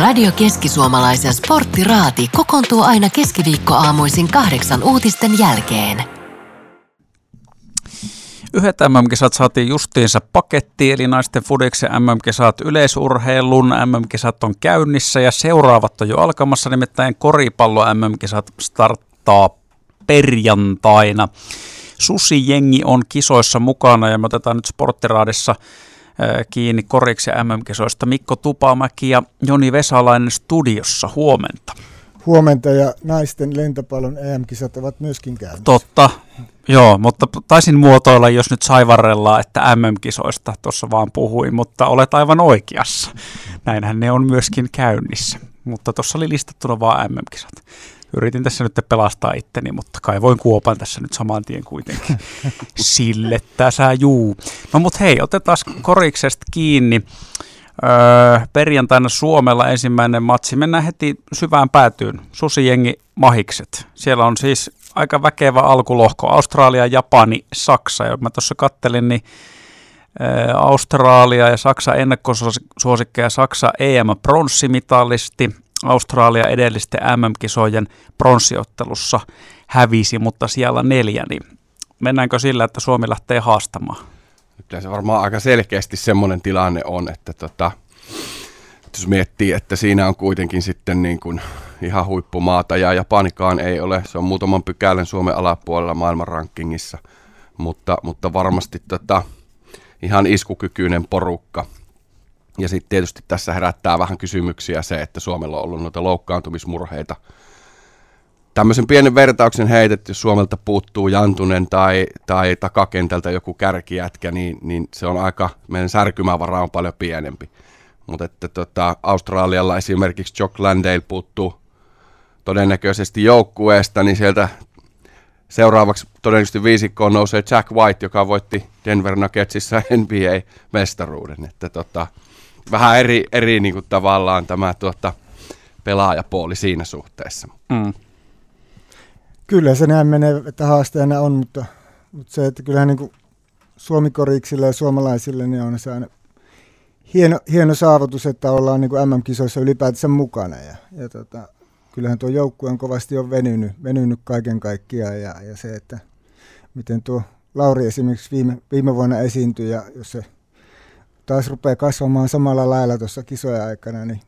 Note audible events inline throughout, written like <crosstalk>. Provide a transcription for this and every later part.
Radio Keski-Suomalaisen sporttiraati kokoontuu aina keskiviikkoaamuisin kahdeksan uutisten jälkeen. Yhdet MM-kisat saatiin justiinsa paketti, eli naisten fudiksen MM-kisat yleisurheilun MM-kisat on käynnissä ja seuraavat on jo alkamassa, nimittäin koripallo MM-kisat starttaa perjantaina. Susi-jengi on kisoissa mukana ja me otetaan nyt sporttiraadissa kiinni koriksi MM-kisoista. Mikko Tupamäki ja Joni Vesalainen studiossa. Huomenta. Huomenta ja naisten lentopallon EM-kisat ovat myöskin käynnissä. Totta, joo, mutta taisin muotoilla, jos nyt saivarrellaan, että MM-kisoista tuossa vaan puhuin, mutta olet aivan oikeassa. Näinhän ne on myöskin käynnissä, mutta tuossa oli listattuna vaan MM-kisat. Yritin tässä nyt pelastaa itteni, mutta kai voin kuopan tässä nyt saman tien kuitenkin. <laughs> Sille tässä juu. No mut hei, otetaan koriksesta kiinni. Öö, perjantaina Suomella ensimmäinen matsi. Mennään heti syvään päätyyn. Susijengi Mahikset. Siellä on siis aika väkevä alkulohko. Australia, Japani, Saksa. Ja mä tuossa kattelin, niin Australia ja Saksa ennakkosuosikkeja. Saksa EM-pronssimitalisti. Australia edellisten MM-kisojen pronssiottelussa hävisi, mutta siellä neljä, niin mennäänkö sillä, että Suomi lähtee haastamaan? Kyllä se varmaan aika selkeästi semmoinen tilanne on, että tota, jos miettii, että siinä on kuitenkin sitten niin kuin ihan huippumaata ja Japanikaan ei ole, se on muutaman pykälän Suomen alapuolella maailman rankingissa, mutta, mutta varmasti tota, ihan iskukykyinen porukka – ja sitten tietysti tässä herättää vähän kysymyksiä se, että Suomella on ollut noita loukkaantumismurheita. Tämmöisen pienen vertauksen heitet, jos Suomelta puuttuu Jantunen tai, tai takakentältä joku kärkijätkä, niin, niin se on aika, meidän särkymävara on paljon pienempi. Mutta että tota, Australialla esimerkiksi Jock Landale puuttuu todennäköisesti joukkueesta, niin sieltä seuraavaksi todennäköisesti viisikkoon nousee Jack White, joka voitti Denver Nuggetsissa <laughs> NBA-mestaruuden. Että tota, vähän eri, eri niin kuin tavallaan tämä tuota, pelaajapuoli siinä suhteessa. Mm. Kyllä se näin menee, että haasteena on, mutta, mutta se, että kyllähän niin suomikoriksille ja suomalaisille niin on se aina hieno, hieno saavutus, että ollaan niin MM-kisoissa ylipäätänsä mukana. Ja, ja tota, kyllähän tuo joukkue on kovasti jo venynyt, venynyt kaiken kaikkiaan ja, ja se, että miten tuo Lauri esimerkiksi viime, viime vuonna esiintyi ja jos se taas rupeaa kasvamaan samalla lailla tuossa kisojen aikana, niin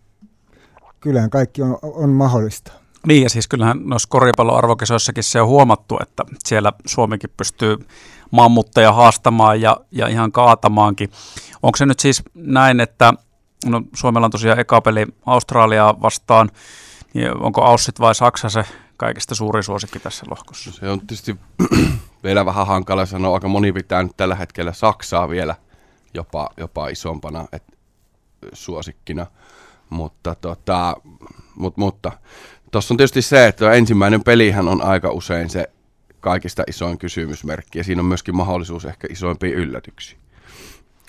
kyllähän kaikki on, on mahdollista. Niin ja siis kyllähän noissa koripalloarvokisoissakin se on huomattu, että siellä Suomikin pystyy mammutteja haastamaan ja, ja ihan kaatamaankin. Onko se nyt siis näin, että no, Suomella on tosiaan eka peli Australiaa vastaan, niin onko Aussit vai Saksa se kaikista suuri suosikki tässä lohkossa? Se on tietysti <clears throat> vielä vähän hankala sanoa, aika moni pitää nyt tällä hetkellä Saksaa vielä – jopa, jopa isompana et, suosikkina. Mutta tota, mut, mutta tuossa on tietysti se, että ensimmäinen pelihän on aika usein se kaikista isoin kysymysmerkki ja siinä on myöskin mahdollisuus ehkä isoimpiin yllätyksiin.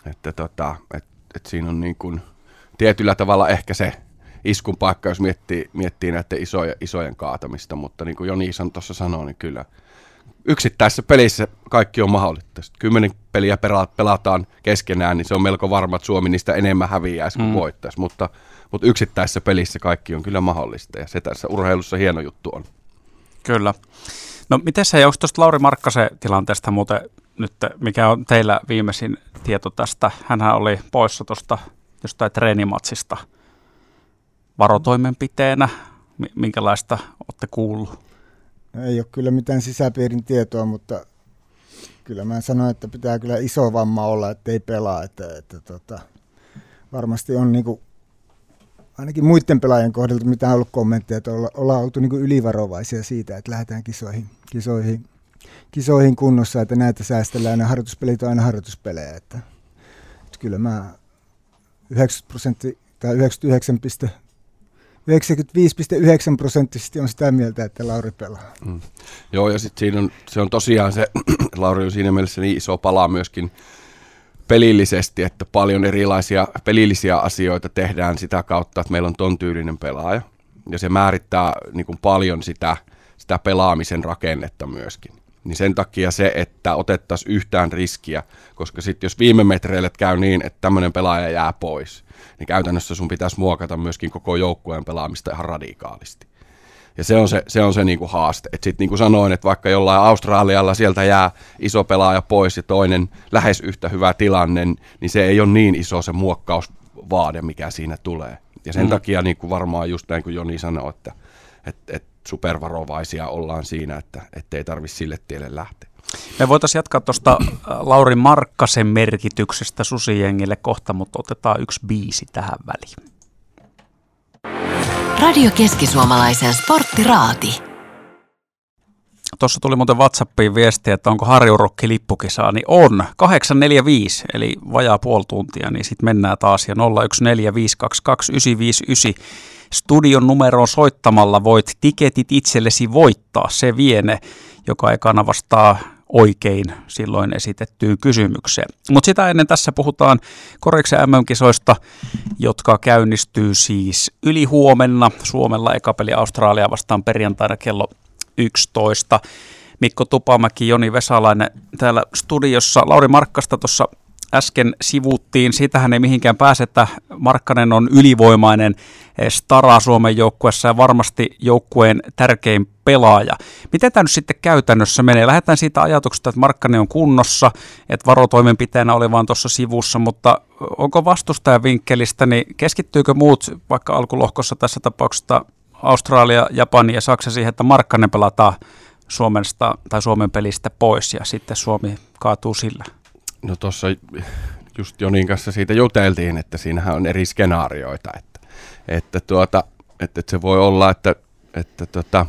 Että tota, et, et siinä on niin kuin tietyllä tavalla ehkä se iskun paikka, jos miettii, miettii näiden isojen, isojen kaatamista, mutta niin kuin Joni Isan tuossa sanoi, niin kyllä – yksittäisessä pelissä kaikki on mahdollista. Sitten kymmenen peliä pelataan keskenään, niin se on melko varma, että Suomi niistä enemmän häviäisi kuin mm. voittaisi. Mutta, mutta yksittäisessä pelissä kaikki on kyllä mahdollista ja se tässä urheilussa hieno juttu on. Kyllä. No miten se, onko tuosta Lauri Markkasen tilanteesta muuten nyt, mikä on teillä viimeisin tieto tästä? Hänhän oli poissa tuosta jostain treenimatsista varotoimenpiteenä. Minkälaista olette kuullut? No ei ole kyllä mitään sisäpiirin tietoa, mutta kyllä mä sanoin, että pitää kyllä iso vamma olla, että ei pelaa. Että, että tota, varmasti on niin kuin, ainakin muiden pelaajien kohdalta, mitä on ollut kommentteja, että olla, ollaan oltu niin kuin ylivarovaisia siitä, että lähdetään kisoihin, kisoihin, kisoihin kunnossa, että näitä säästellään. Ja harjoituspelit on aina harjoituspelejä. Että, että kyllä mä 90 prosenttia tai 99 95,9 prosenttisesti on sitä mieltä, että Lauri pelaa. Mm. Joo, ja sitten siinä on, se on tosiaan se, <clears throat> Lauri on siinä mielessä niin iso pala myöskin pelillisesti, että paljon erilaisia pelillisiä asioita tehdään sitä kautta, että meillä on ton tyylinen pelaaja. Ja se määrittää niin kuin paljon sitä, sitä pelaamisen rakennetta myöskin. Niin sen takia se, että otettaisiin yhtään riskiä, koska sitten jos viime metreille käy niin, että tämmöinen pelaaja jää pois, niin käytännössä sun pitäisi muokata myöskin koko joukkueen pelaamista ihan radikaalisti. Ja se on se, se, on se niinku haaste. Että sitten niin sanoin, että vaikka jollain Australialla sieltä jää iso pelaaja pois ja toinen lähes yhtä hyvä tilanne, niin se ei ole niin iso se muokkausvaade, mikä siinä tulee. Ja sen mm. takia niin kuin varmaan just näin kuin Joni sanoi, että, että, että supervarovaisia ollaan siinä, että ei tarvitse sille tielle lähteä. Me voitaisiin jatkaa tuosta äh, Lauri Markkasen merkityksestä susijengille kohta, mutta otetaan yksi biisi tähän väliin. Radio Keski-Suomalaisen sporttiraati. Tuossa tuli muuten WhatsAppiin viesti, että onko Harjurokki lippukisaa, niin on. 845, eli vajaa puoli tuntia, niin sitten mennään taas. Ja 0145229959 studion numeroon soittamalla voit tiketit itsellesi voittaa. Se viene, joka ekana vastaa oikein silloin esitettyyn kysymykseen. Mutta sitä ennen tässä puhutaan Koriksen MM-kisoista, jotka käynnistyy siis yli huomenna. Suomella ekapeli Australia vastaan perjantaina kello 11. Mikko Tupamäki, Joni Vesalainen täällä studiossa. Lauri Markkasta tuossa äsken sivuttiin. Siitähän ei mihinkään pääse, että Markkanen on ylivoimainen eh, stara Suomen joukkuessa ja varmasti joukkueen tärkein pelaaja. Miten tämä nyt sitten käytännössä menee? Lähdetään siitä ajatuksesta, että Markkanen on kunnossa, että varotoimenpiteenä oli vaan tuossa sivussa, mutta onko vastustajan vinkkelistä, niin keskittyykö muut vaikka alkulohkossa tässä tapauksessa Australia, Japani ja Saksa siihen, että Markkanen pelataan Suomesta tai Suomen pelistä pois ja sitten Suomi kaatuu sillä? No tuossa just Jonin kanssa siitä juteltiin, että siinähän on eri skenaarioita, että, että, tuota, että, että se voi olla, että, että tota,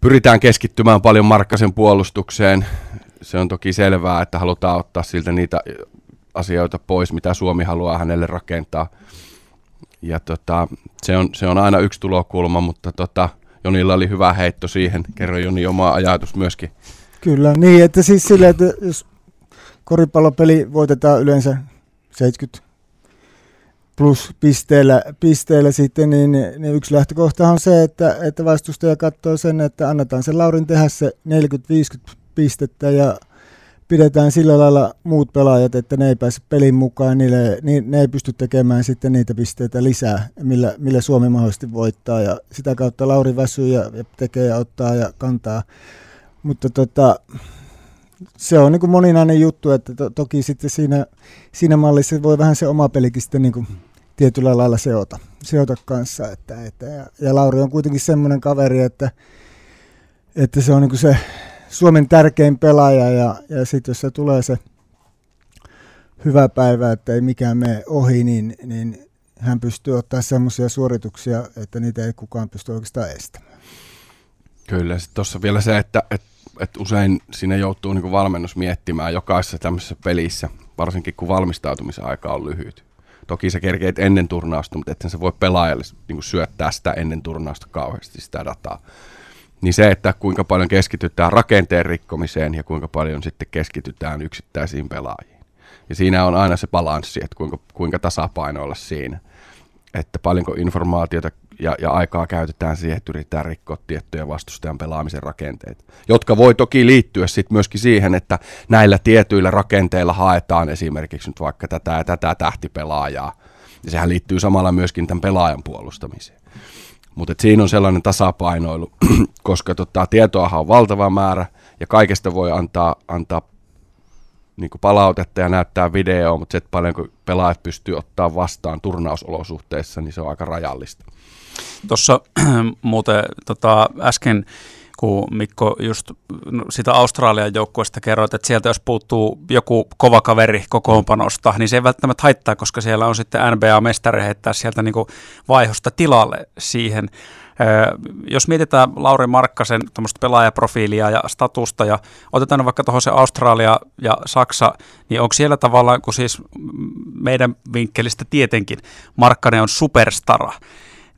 pyritään keskittymään paljon Markkasen puolustukseen. Se on toki selvää, että halutaan ottaa siltä niitä asioita pois, mitä Suomi haluaa hänelle rakentaa. Ja tota, se, on, se on aina yksi tulokulma, mutta tota, Jonilla oli hyvä heitto siihen. Kerro Joni oma ajatus myöskin. Kyllä, niin että siis silleen, että jos koripallopeli voitetaan yleensä 70 plus pisteellä, pisteellä sitten, niin, niin yksi lähtökohta on se, että, että vastustaja katsoo sen, että annetaan sen Laurin tehdä se 40-50 pistettä ja pidetään sillä lailla muut pelaajat, että ne ei pääse pelin mukaan, niille, niin ne ei pysty tekemään sitten niitä pisteitä lisää, millä, millä Suomi mahdollisesti voittaa ja sitä kautta Lauri väsyy ja, ja tekee ja ottaa ja kantaa. Mutta tota, se on niin kuin moninainen juttu, että to, toki sitten siinä, siinä mallissa voi vähän se oma pelikin sitten niin kuin tietyllä lailla seota, seota kanssa. Että, että, ja, ja Lauri on kuitenkin semmoinen kaveri, että, että se on niin kuin se Suomen tärkein pelaaja ja, ja sitten jos se tulee se hyvä päivä, että ei mikään mene ohi, niin, niin hän pystyy ottaa semmoisia suorituksia, että niitä ei kukaan pysty oikeastaan estämään. Kyllä, sitten tuossa vielä se, että, että että usein siinä joutuu niin valmennus miettimään jokaisessa tämmöisessä pelissä, varsinkin kun valmistautumisen aika on lyhyt. Toki sä kerkeet ennen turnausta, mutta että se voi pelaajalle niin syöttää sitä ennen turnausta kauheasti sitä dataa. Niin se, että kuinka paljon keskitytään rakenteen rikkomiseen ja kuinka paljon sitten keskitytään yksittäisiin pelaajiin. Ja siinä on aina se balanssi, että kuinka, kuinka tasapainoilla siinä. Että paljonko informaatiota ja, ja aikaa käytetään siihen, että yritetään rikkoa tiettyjä vastustajan pelaamisen rakenteita, jotka voi toki liittyä sitten myöskin siihen, että näillä tietyillä rakenteilla haetaan esimerkiksi nyt vaikka tätä ja tätä tähtipelaajaa, ja sehän liittyy samalla myöskin tämän pelaajan puolustamiseen. Mutta siinä on sellainen tasapainoilu, <clears throat> koska tota, tietoahan on valtava määrä, ja kaikesta voi antaa, antaa niin palautetta ja näyttää videoa, mutta se, että paljonko pelaajat pystyy ottaa vastaan turnausolosuhteissa, niin se on aika rajallista. Tuossa <clears throat> muuten tota, äsken kun Mikko just no, sitä Australian joukkueesta kerroit, että sieltä jos puuttuu joku kova kaveri kokoonpanosta, niin se ei välttämättä haittaa, koska siellä on sitten NBA-mestari heittää sieltä niin vaihosta tilalle siihen. Jos mietitään Lauri Markkasen pelaajaprofiilia ja statusta ja otetaan vaikka tuohon se Australia ja Saksa, niin onko siellä tavallaan, kun siis meidän vinkkelistä tietenkin Markkanen on superstara,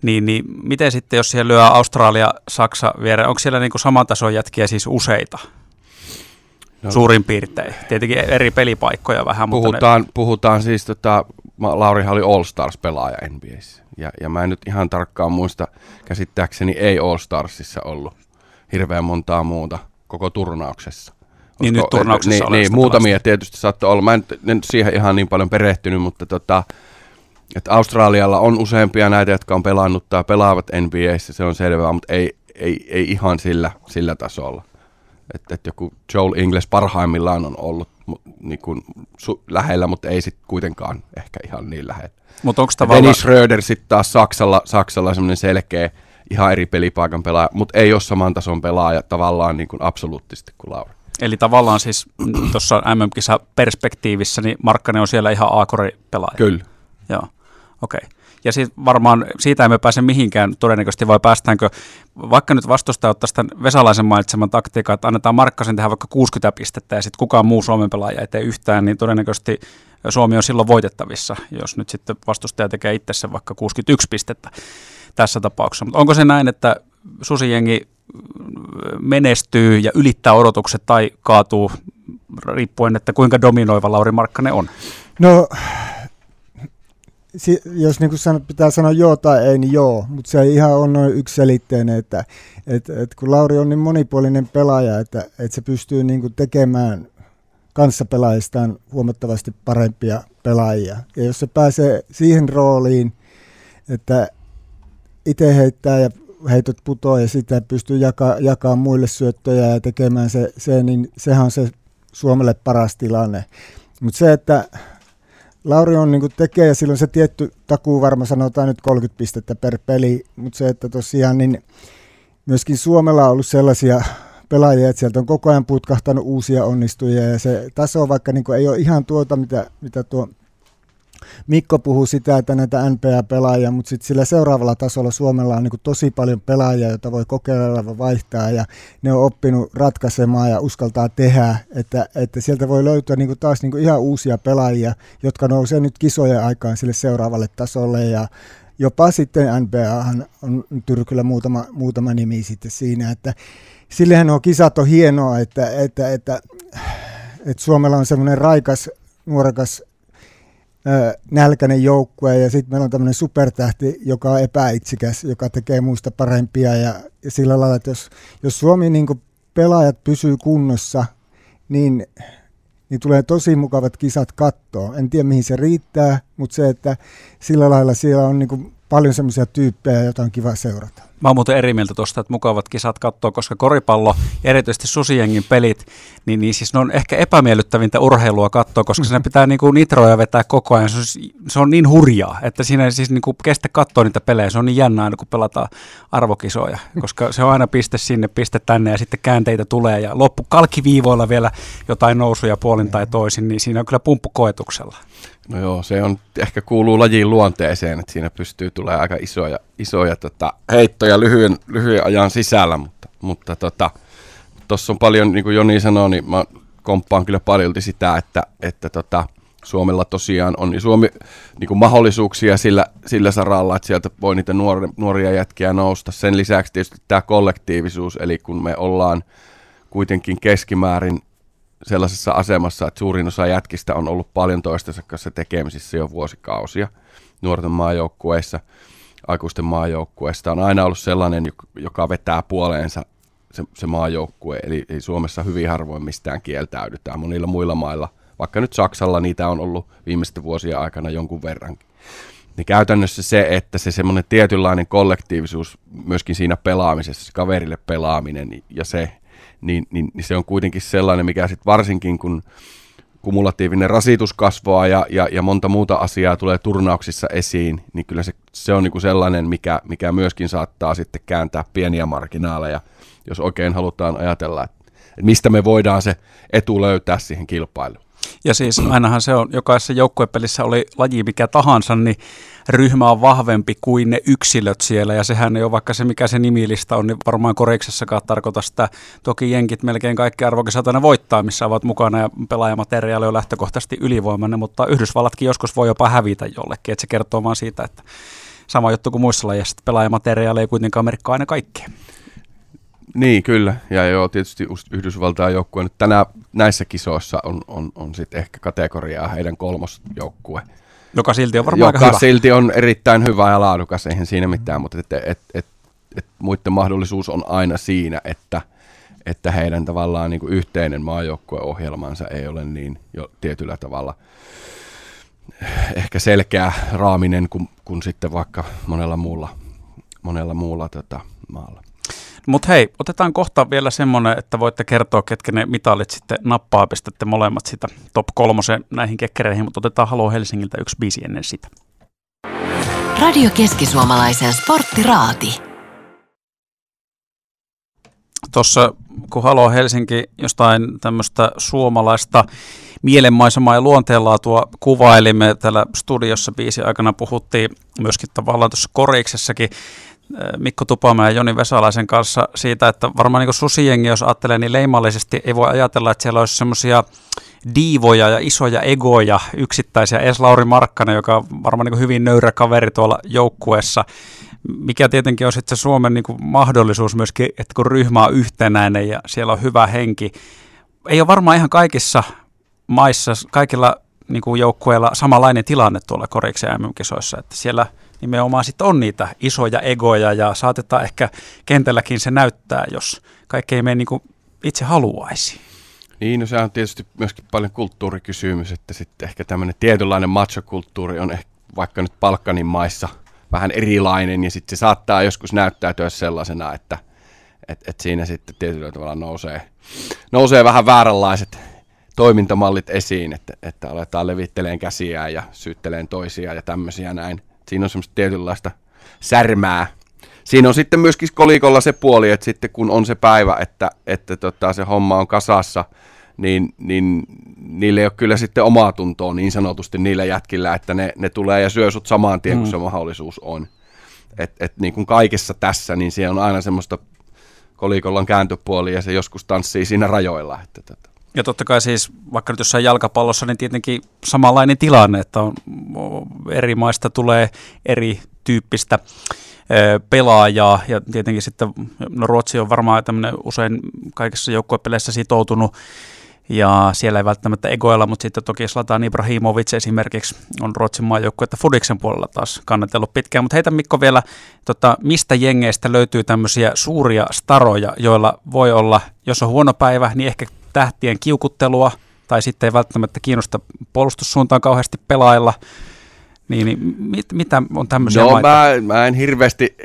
niin, niin miten sitten, jos siellä lyö Australia, Saksa viereen, onko siellä niin kuin saman tason jätkiä siis useita? No. Suurin piirtein. Tietenkin eri pelipaikkoja vähän. Puhutaan, mutta ne... puhutaan siis, tota, Laurihan oli All Stars-pelaaja NBAssä. Ja, ja mä en nyt ihan tarkkaan muista, käsittääkseni ei All Starsissa ollut hirveän montaa muuta koko turnauksessa. Niin nyt turnauksessa niin, niin muutamia tietysti saattoi olla. Mä en, en siihen ihan niin paljon perehtynyt, mutta tota, että Australialla on useampia näitä, jotka on pelannut tai pelaavat NBAssä, se on selvää, mutta ei, ei, ei ihan sillä, sillä tasolla. Että et joku Joel Ingles parhaimmillaan on ollut niin kuin, su, lähellä, mutta ei sitten kuitenkaan ehkä ihan niin lähellä. Mutta onko tavallaan... Dennis Röder sitten taas Saksalla, Saksalla semmoinen selkeä, ihan eri pelipaikan pelaaja, mutta ei ole saman tason pelaaja tavallaan niin kuin absoluuttisesti kuin Laura. Eli tavallaan siis <clears throat> tuossa MM-kisa perspektiivissä, niin Markkanen on siellä ihan A-kori-pelaaja. Kyllä. Joo, okei. Okay. Ja sit varmaan siitä emme pääse mihinkään todennäköisesti, vai päästäänkö, vaikka nyt vastustaja ottaisi tämän Vesalaisen mainitseman taktiikan, että annetaan Markkasen tehdä vaikka 60 pistettä ja sitten kukaan muu Suomen pelaaja ei tee yhtään, niin todennäköisesti Suomi on silloin voitettavissa, jos nyt sitten vastustaja tekee itse vaikka 61 pistettä tässä tapauksessa. Mutta onko se näin, että susijengi menestyy ja ylittää odotukset tai kaatuu riippuen, että kuinka dominoiva Lauri Markkanen on? No, si, jos niin kuin pitää sanoa joo tai ei, niin joo, mutta se ei ihan ole noin yksiselitteinen, että et, et kun Lauri on niin monipuolinen pelaaja, että, että se pystyy niin kuin tekemään kanssapelaajistaan huomattavasti parempia pelaajia. Ja jos se pääsee siihen rooliin, että itse heittää ja heitot putoaa ja sitä pystyy jakaa, jakaa muille syöttöjä ja tekemään se, se, niin sehän on se Suomelle paras tilanne. Mutta se, että Lauri on niin tekee ja silloin se tietty takuu varma sanotaan nyt 30 pistettä per peli, mutta se, että tosiaan niin myöskin Suomella on ollut sellaisia pelaajia, että sieltä on koko ajan putkahtanut uusia onnistujia ja se taso vaikka niin ei ole ihan tuota, mitä, mitä tuo Mikko puhuu sitä, että näitä NPA-pelaajia, mutta sitten sillä seuraavalla tasolla Suomella on niin tosi paljon pelaajia, joita voi kokeilla vaihtaa ja ne on oppinut ratkaisemaan ja uskaltaa tehdä, että, että sieltä voi löytyä niin taas niin ihan uusia pelaajia, jotka nousee nyt kisojen aikaan sille seuraavalle tasolle ja jopa sitten NBA on Tyrkyllä muutama, muutama nimi sitten siinä, että sillehän nuo kisat on hienoa, että, että, että, että Suomella on semmoinen raikas, nuorekas nälkäinen joukkue ja sitten meillä on tämmöinen supertähti, joka on epäitsikäs, joka tekee muista parempia ja, ja sillä lailla, että jos, jos Suomi niin pelaajat pysyy kunnossa, niin, niin tulee tosi mukavat kisat kattoon. En tiedä mihin se riittää, mutta se, että sillä lailla siellä on niin paljon semmoisia tyyppejä, joita on kiva seurata. Mä oon muuten eri mieltä tuosta, että mukavat kisat katsoa, koska koripallo ja erityisesti susijengin pelit, niin, niin siis ne on ehkä epämiellyttävintä urheilua katsoa, koska siinä pitää niinku nitroja vetää koko ajan. Se on, se on niin hurjaa, että siinä ei siis niinku kestä katsoa niitä pelejä. Se on niin jännä aina, kun pelataan arvokisoja, koska se on aina piste sinne, piste tänne ja sitten käänteitä tulee ja loppu kalkiviivoilla vielä jotain nousuja puolin tai toisin, niin siinä on kyllä pumppu koetuksella. No joo, se on, ehkä kuuluu lajiin luonteeseen, että siinä pystyy tulemaan aika isoja, isoja tota, heittoja lyhyen, lyhyen ajan sisällä, mutta, mutta tota, on paljon, niin kuin Joni sanoi, niin mä komppaan kyllä paljolti sitä, että, että tota, Suomella tosiaan on niin Suomi niin kuin mahdollisuuksia sillä, sillä saralla, että sieltä voi niitä nuoria, nuoria jätkiä nousta. Sen lisäksi tietysti tämä kollektiivisuus, eli kun me ollaan kuitenkin keskimäärin sellaisessa asemassa, että suurin osa jätkistä on ollut paljon toistensa kanssa tekemisissä jo vuosikausia nuorten maajoukkueissa, aikuisten maajoukkueista. On aina ollut sellainen, joka vetää puoleensa se, se maajoukkue, eli, eli Suomessa hyvin harvoin mistään kieltäydytään. Monilla muilla mailla, vaikka nyt Saksalla niitä on ollut viimeisten vuosien aikana jonkun verrankin. Niin käytännössä se, että se semmoinen tietynlainen kollektiivisuus myöskin siinä pelaamisessa, se kaverille pelaaminen ja se, niin, niin, niin se on kuitenkin sellainen, mikä sitten varsinkin kun kumulatiivinen rasitus kasvaa ja, ja, ja monta muuta asiaa tulee turnauksissa esiin, niin kyllä se, se on niinku sellainen, mikä, mikä myöskin saattaa sitten kääntää pieniä marginaaleja, jos oikein halutaan ajatella, että mistä me voidaan se etu löytää siihen kilpailuun. Ja siis ainahan se on, jokaisessa joukkuepelissä oli laji mikä tahansa, niin ryhmä on vahvempi kuin ne yksilöt siellä, ja sehän ei ole vaikka se, mikä se nimilista on, niin varmaan koriksessakaan tarkoita sitä. Toki jenkit melkein kaikki arvokisat aina voittaa, missä ovat mukana, ja pelaajamateriaali on lähtökohtaisesti ylivoimainen, mutta Yhdysvallatkin joskus voi jopa hävitä jollekin, että se kertoo vaan siitä, että sama juttu kuin muissa lajeissa, että pelaajamateriaali ei kuitenkaan merkkaa aina kaikkea. Niin, kyllä. Ja joo, tietysti Yhdysvaltain joukkue nyt tänään näissä kisoissa on, on, on sitten ehkä kategoriaa heidän kolmosjoukkue. Joka silti on varmaan Joka aika hyvä. silti on erittäin hyvä ja laadukas, eihän siinä mitään, mutta et, et, et, et, muiden mahdollisuus on aina siinä, että että heidän tavallaan niin kuin yhteinen maajoukkueohjelmansa ei ole niin jo tietyllä tavalla ehkä selkeä raaminen kuin, kuin sitten vaikka monella muulla, monella muulla tota, maalla. Mutta hei, otetaan kohta vielä semmoinen, että voitte kertoa, ketkä ne mitalit sitten nappaa, pistätte molemmat sitä top kolmosen näihin kekkereihin, mutta otetaan Halo Helsingiltä yksi biisi ennen sitä. Radio Keski-Suomalaisen sporttiraati. Tuossa kun Halo Helsinki jostain tämmöistä suomalaista mielenmaisemaa ja luonteenlaatua kuvailimme täällä studiossa biisi aikana puhuttiin myöskin tavallaan tuossa koriksessakin Mikko Tupamäen ja Joni Vesalaisen kanssa siitä, että varmaan niin susijengi, jos ajattelee niin leimallisesti, ei voi ajatella, että siellä olisi semmoisia diivoja ja isoja egoja yksittäisiä. Es Lauri Markkanen, joka on varmaan niin hyvin nöyrä kaveri tuolla joukkueessa, mikä tietenkin on sitten se Suomen niin mahdollisuus myöskin, että kun ryhmä on yhtenäinen ja siellä on hyvä henki. Ei ole varmaan ihan kaikissa maissa, kaikilla niin joukkueilla samanlainen tilanne tuolla koriksen MM-kisoissa, että siellä – nimenomaan sitten on niitä isoja egoja ja saatetaan ehkä kentälläkin se näyttää, jos kaikki ei mene niin kuin itse haluaisi. Niin, no se on tietysti myöskin paljon kulttuurikysymys, että sitten ehkä tämmöinen tietynlainen machokulttuuri on ehkä vaikka nyt Balkanin maissa vähän erilainen ja sitten se saattaa joskus näyttäytyä sellaisena, että et, et siinä sitten tietyllä tavalla nousee, nousee vähän vääränlaiset toimintamallit esiin, että, että aletaan levitteleen käsiä ja syytteleen toisia ja tämmöisiä näin. Siinä on semmoista tietynlaista särmää. Siinä on sitten myöskin kolikolla se puoli, että sitten kun on se päivä, että, että tota, se homma on kasassa, niin, niin niille ei ole kyllä sitten omaa tuntoa niin sanotusti niillä jätkillä, että ne, ne tulee ja syö sut samaan tien, kun mm. se mahdollisuus on. Et, et niin kuin kaikessa tässä, niin siellä on aina semmoista kolikolla kääntöpuoli ja se joskus tanssii siinä rajoilla. Että, tota. Ja totta kai siis, vaikka nyt jossain jalkapallossa, niin tietenkin samanlainen tilanne, että on, eri maista tulee eri tyyppistä pelaajaa. Ja tietenkin sitten, no Ruotsi on varmaan tämmöinen usein kaikissa joukkuepeleissä sitoutunut ja siellä ei välttämättä egoilla, mutta sitten toki Slatan Ibrahimovic esimerkiksi on Ruotsin maajoukkuetta Fudiksen puolella taas kannatellut pitkään, mutta heitä Mikko vielä, tota, mistä jengeistä löytyy tämmöisiä suuria staroja, joilla voi olla, jos on huono päivä, niin ehkä tähtien kiukuttelua, tai sitten ei välttämättä kiinnosta puolustussuuntaan kauheasti pelailla, niin, niin mit, mitä on tämmöisiä no, maita? Mä, mä en hirveästi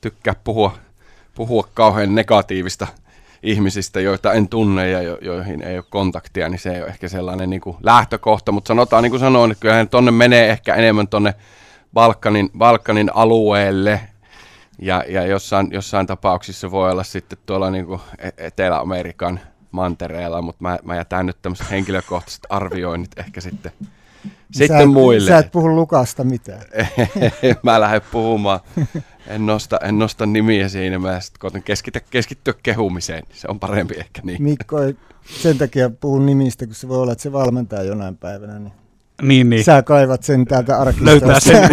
tykkää puhua, puhua kauhean negatiivista ihmisistä, joita en tunne ja jo, joihin ei ole kontaktia, niin se ei ole ehkä sellainen niin kuin lähtökohta, mutta sanotaan niin kuin sanoin, että kyllähän tonne menee ehkä enemmän tonne Balkanin, Balkanin alueelle, ja, ja jossain, jossain tapauksissa voi olla sitten tuolla niin kuin e-, Etelä-Amerikan – mantereella, mutta mä, mä jätän nyt tämmöiset henkilökohtaiset arvioinnit ehkä sitten, sitten sä muille. Sä et puhu Lukasta mitään. <laughs> mä lähden puhumaan. En nosta, en nosta nimiä siinä, mä sitten koitan keskittyä, keskittyä kehumiseen. Se on parempi ehkä niin. Mikko ei sen takia puhu nimistä, kun se voi olla, että se valmentaa jonain päivänä. Niin niin, niin. Sä kaivat sen täältä arkistosta. Löytää sen, <laughs>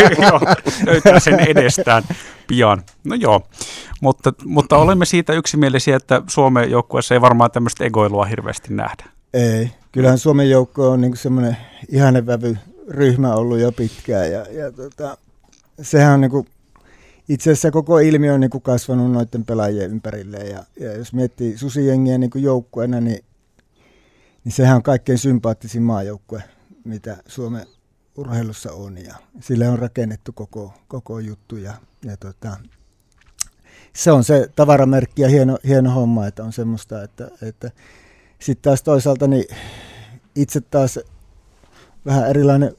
<laughs> joo, löytää sen edestään pian. No joo, mutta, mutta olemme siitä yksimielisiä, että Suomen joukkueessa ei varmaan tämmöistä egoilua hirveästi nähdä. Ei, kyllähän Suomen joukko on niin semmoinen ihanevävy ryhmä ollut jo pitkään ja, ja tota, sehän on niin kuin, itse asiassa koko ilmiö on niin kuin kasvanut noiden pelaajien ympärille ja, ja jos miettii susijengiä niin kuin joukkueena, niin, niin sehän on kaikkein sympaattisin maajoukkue mitä Suomen urheilussa on ja sille on rakennettu koko, koko juttu ja, ja tota, se on se tavaramerkki ja hieno, hieno homma, että on semmoista, että, että sitten taas toisaalta niin itse taas vähän erilainen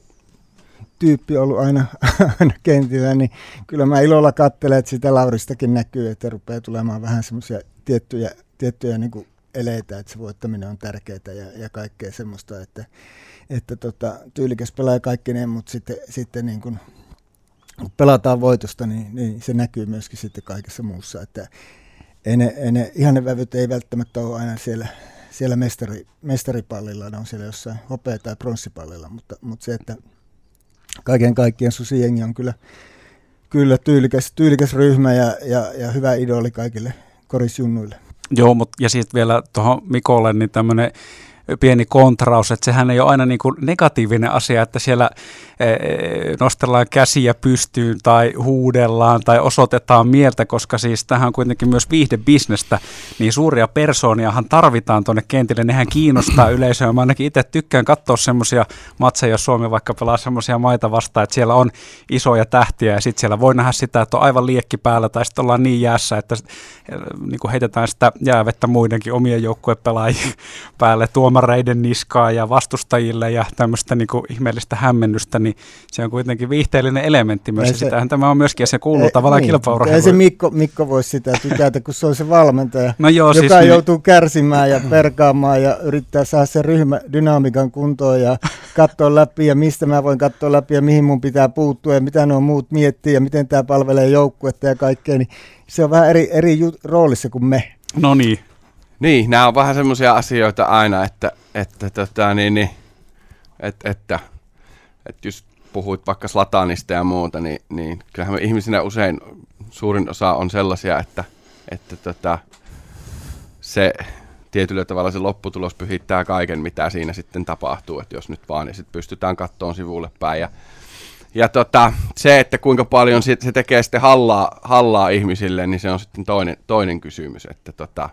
tyyppi ollut aina, <laughs> aina kentillä, niin kyllä mä ilolla katselen, että sitä Lauristakin näkyy, että rupeaa tulemaan vähän semmoisia tiettyjä, tiettyjä niin kuin eleitä, että se voittaminen on tärkeää ja, ja kaikkea semmoista, että, että tota, tyylikäs pelaaja kaikkineen, mutta sitten, sitten niin kun, kun pelataan voitosta, niin, niin, se näkyy myöskin sitten kaikessa muussa, että ei ne, ei ne, ihan ne vävyt ei välttämättä ole aina siellä, siellä mestari, mestaripallilla, ne on siellä jossain hopea- tai pronssipallilla, mutta, mutta se, että kaiken kaikkiaan Susijengi on kyllä, kyllä tyylikäs, tyylikäs ryhmä ja, ja, ja hyvä idoli kaikille korisjunnuille. Joo, mutta ja sitten vielä tuohon Mikolle, niin tämmöinen pieni kontraus, että sehän ei ole aina niin kuin negatiivinen asia, että siellä nostellaan käsiä pystyyn tai huudellaan tai osoitetaan mieltä, koska siis tähän on kuitenkin myös viihdebisnestä, niin suuria persooniahan tarvitaan tuonne kentille, nehän kiinnostaa <clears throat> yleisöä. Mä ainakin itse tykkään katsoa semmoisia matseja, jos Suomi vaikka pelaa semmoisia maita vastaan, että siellä on isoja tähtiä ja sitten siellä voi nähdä sitä, että on aivan liekki päällä tai sitten ollaan niin jäässä, että niin heitetään sitä jäävettä muidenkin omien joukkuepelaajien päälle, tuomareiden niskaa ja vastustajille ja tämmöistä niin kuin ihmeellistä hämmennystä, niin se on kuitenkin viihteellinen elementti myös. Se, sitähän tämä on myöskin, ja se kuuluu ei, tavallaan niin, kilpaurheiluun. Ei se Mikko, Mikko voisi sitä tykätä, kun se on se valmentaja, no joo, joka siis niin- joutuu niin... kärsimään ja perkaamaan ja yrittää saada sen ryhmädynamiikan kuntoon ja katsoa läpi ja mistä mä voin katsoa läpi ja mihin mun pitää puuttua ja mitä nuo muut miettii ja miten tämä palvelee joukkuetta ja kaikkea, niin se on vähän eri, eri roolissa kuin me. No niin. Niin, nämä on vähän semmoisia asioita aina, että, että, tota, niin, niin, että, että, että just puhuit vaikka Slatanista ja muuta, niin, niin kyllähän me ihmisinä usein suurin osa on sellaisia, että, että tota, se tietyllä tavalla se lopputulos pyhittää kaiken, mitä siinä sitten tapahtuu, että jos nyt vaan, niin sitten pystytään kattoon sivulle päin. Ja, ja tota, se, että kuinka paljon se tekee sitten hallaa, hallaa ihmisille, niin se on sitten toinen, toinen kysymys, että tota,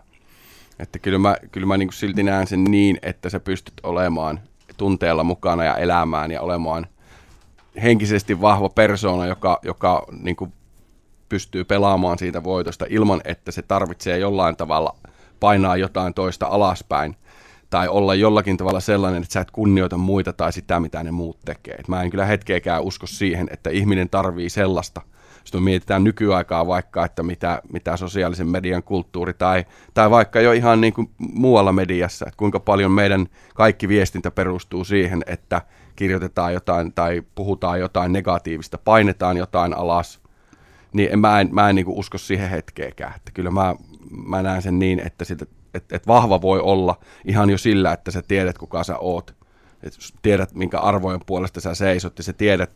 että kyllä mä, kyllä mä niin silti näen sen niin, että sä pystyt olemaan tunteella mukana ja elämään ja olemaan henkisesti vahva persoona, joka, joka niin kuin pystyy pelaamaan siitä voitosta ilman, että se tarvitsee jollain tavalla painaa jotain toista alaspäin tai olla jollakin tavalla sellainen, että sä et kunnioita muita tai sitä, mitä ne muut tekee. Et mä en kyllä hetkeäkään usko siihen, että ihminen tarvii sellaista – sitten me mietitään nykyaikaa vaikka, että mitä, mitä sosiaalisen median kulttuuri tai, tai vaikka jo ihan niin kuin muualla mediassa, että kuinka paljon meidän kaikki viestintä perustuu siihen, että kirjoitetaan jotain tai puhutaan jotain negatiivista, painetaan jotain alas, niin mä en, mä en niin kuin usko siihen hetkeäkään. Että kyllä mä, mä näen sen niin, että, sitä, että, että vahva voi olla ihan jo sillä, että sä tiedät, kuka sä oot. Että tiedät, minkä arvojen puolesta sä seisot ja sä tiedät,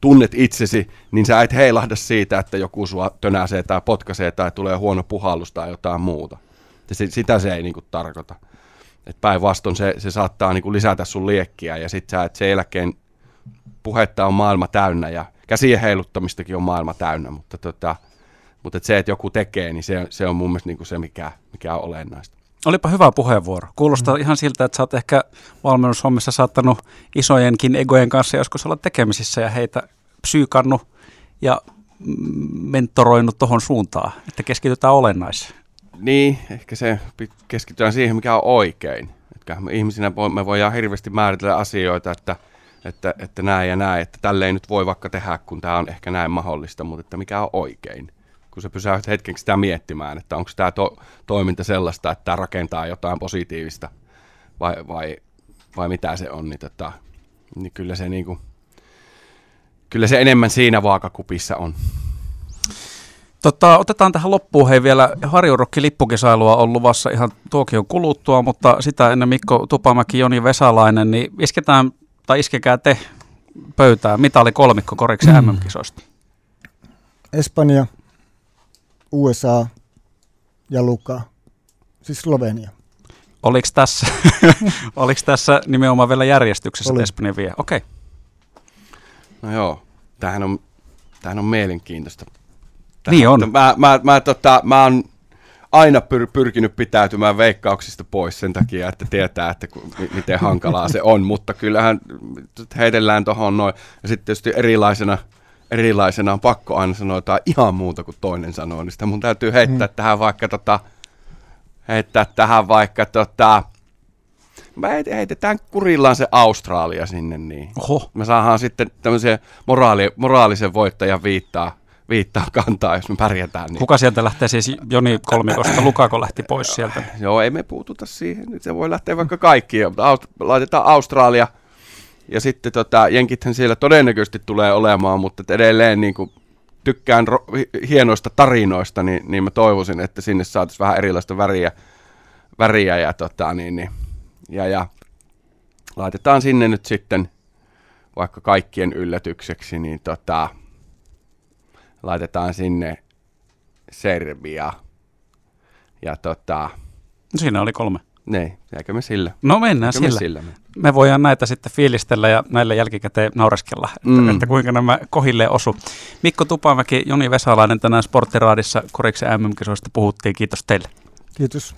tunnet itsesi, niin sä et heilahda siitä, että joku sua tönäsee tai potkaisee tai tulee huono puhallus tai jotain muuta. Se, sitä se ei niinku tarkoita. Päinvastoin se, se saattaa niinku lisätä sun liekkiä ja sit sä et sen jälkeen puhetta on maailma täynnä ja käsien heiluttamistakin on maailma täynnä, mutta, tota, mutta et se, että joku tekee, niin se, se on mun mielestä niinku se, mikä, mikä on olennaista. Olipa hyvä puheenvuoro. Kuulostaa mm. ihan siltä, että sä oot ehkä valmennushommissa saattanut isojenkin egojen kanssa joskus olla tekemisissä ja heitä psyykannut ja mentoroinut tuohon suuntaan, että keskitytään olennaiseen. Niin, ehkä se keskitytään siihen, mikä on oikein. Että me ihmisinä me voidaan hirveästi määritellä asioita, että, että, että näin ja näin, että tälleen nyt voi vaikka tehdä, kun tämä on ehkä näin mahdollista, mutta että mikä on oikein kun sä pysähdyt hetkeksi sitä miettimään, että onko tämä to- toiminta sellaista, että tämä rakentaa jotain positiivista vai, vai, vai mitä se on, niin, tota, niin kyllä se niinku, kyllä se enemmän siinä vaakakupissa on. Tota, otetaan tähän loppuun hei vielä Harjurokki lippukisailua on luvassa ihan tuokion kuluttua, mutta sitä ennen Mikko Tupamäki, Joni Vesalainen, niin isketään tai iskekää te pöytään. Mitä oli kolmikko koriksi mm. MM-kisoista? Espanja, USA ja Luka, siis Slovenia. Oliko tässä, <laughs> oliko tässä nimenomaan vielä järjestyksessä Oli. Espanja vie? Okei. Okay. No joo, tämähän on, tämähän on mielenkiintoista. Tähän, niin on. Mä, mä, mä, tota, mä oon aina pyr, pyrkinyt pitäytymään veikkauksista pois sen takia, että tietää, että ku, miten hankalaa se on, mutta kyllähän heitellään tuohon noin. Ja sitten tietysti erilaisena – erilaisena on pakko aina sanoa jotain ihan muuta kuin toinen sanoo, niin sitä mun täytyy heittää mm. tähän vaikka tota, heittää tähän vaikka tota, me heitetään kurillaan se Australia sinne, niin Oho. me saadaan sitten tämmöisen moraali, moraalisen voittajan viittaa, viittaa kantaa, jos me pärjätään. Niin. Kuka sieltä lähtee siis Joni kolmikosta? Lukako lähti pois sieltä? Joo, ei me puututa siihen. Se voi lähteä vaikka kaikki, mutta laitetaan Australia – sitten tota, jenkithän siellä todennäköisesti tulee olemaan, mutta edelleen niin kuin, tykkään ro- hienoista tarinoista, niin, niin mä toivoisin, että sinne saataisiin vähän erilaista väriä, väriä ja, tota, niin, niin, ja, ja laitetaan sinne nyt sitten vaikka kaikkien yllätykseksi, niin tota, laitetaan sinne Serbia. Ja tota, Siinä oli kolme. Niin, jääkö me sillä? No mennään Jääkö me sillä. sillä? Me voidaan näitä sitten fiilistellä ja näille jälkikäteen naureskella, että, Mm. että kuinka nämä kohille osu. Mikko Tupamäki, Joni Vesalainen tänään Sporttiraadissa Koriksen MM-kisoista puhuttiin. Kiitos teille. Kiitos.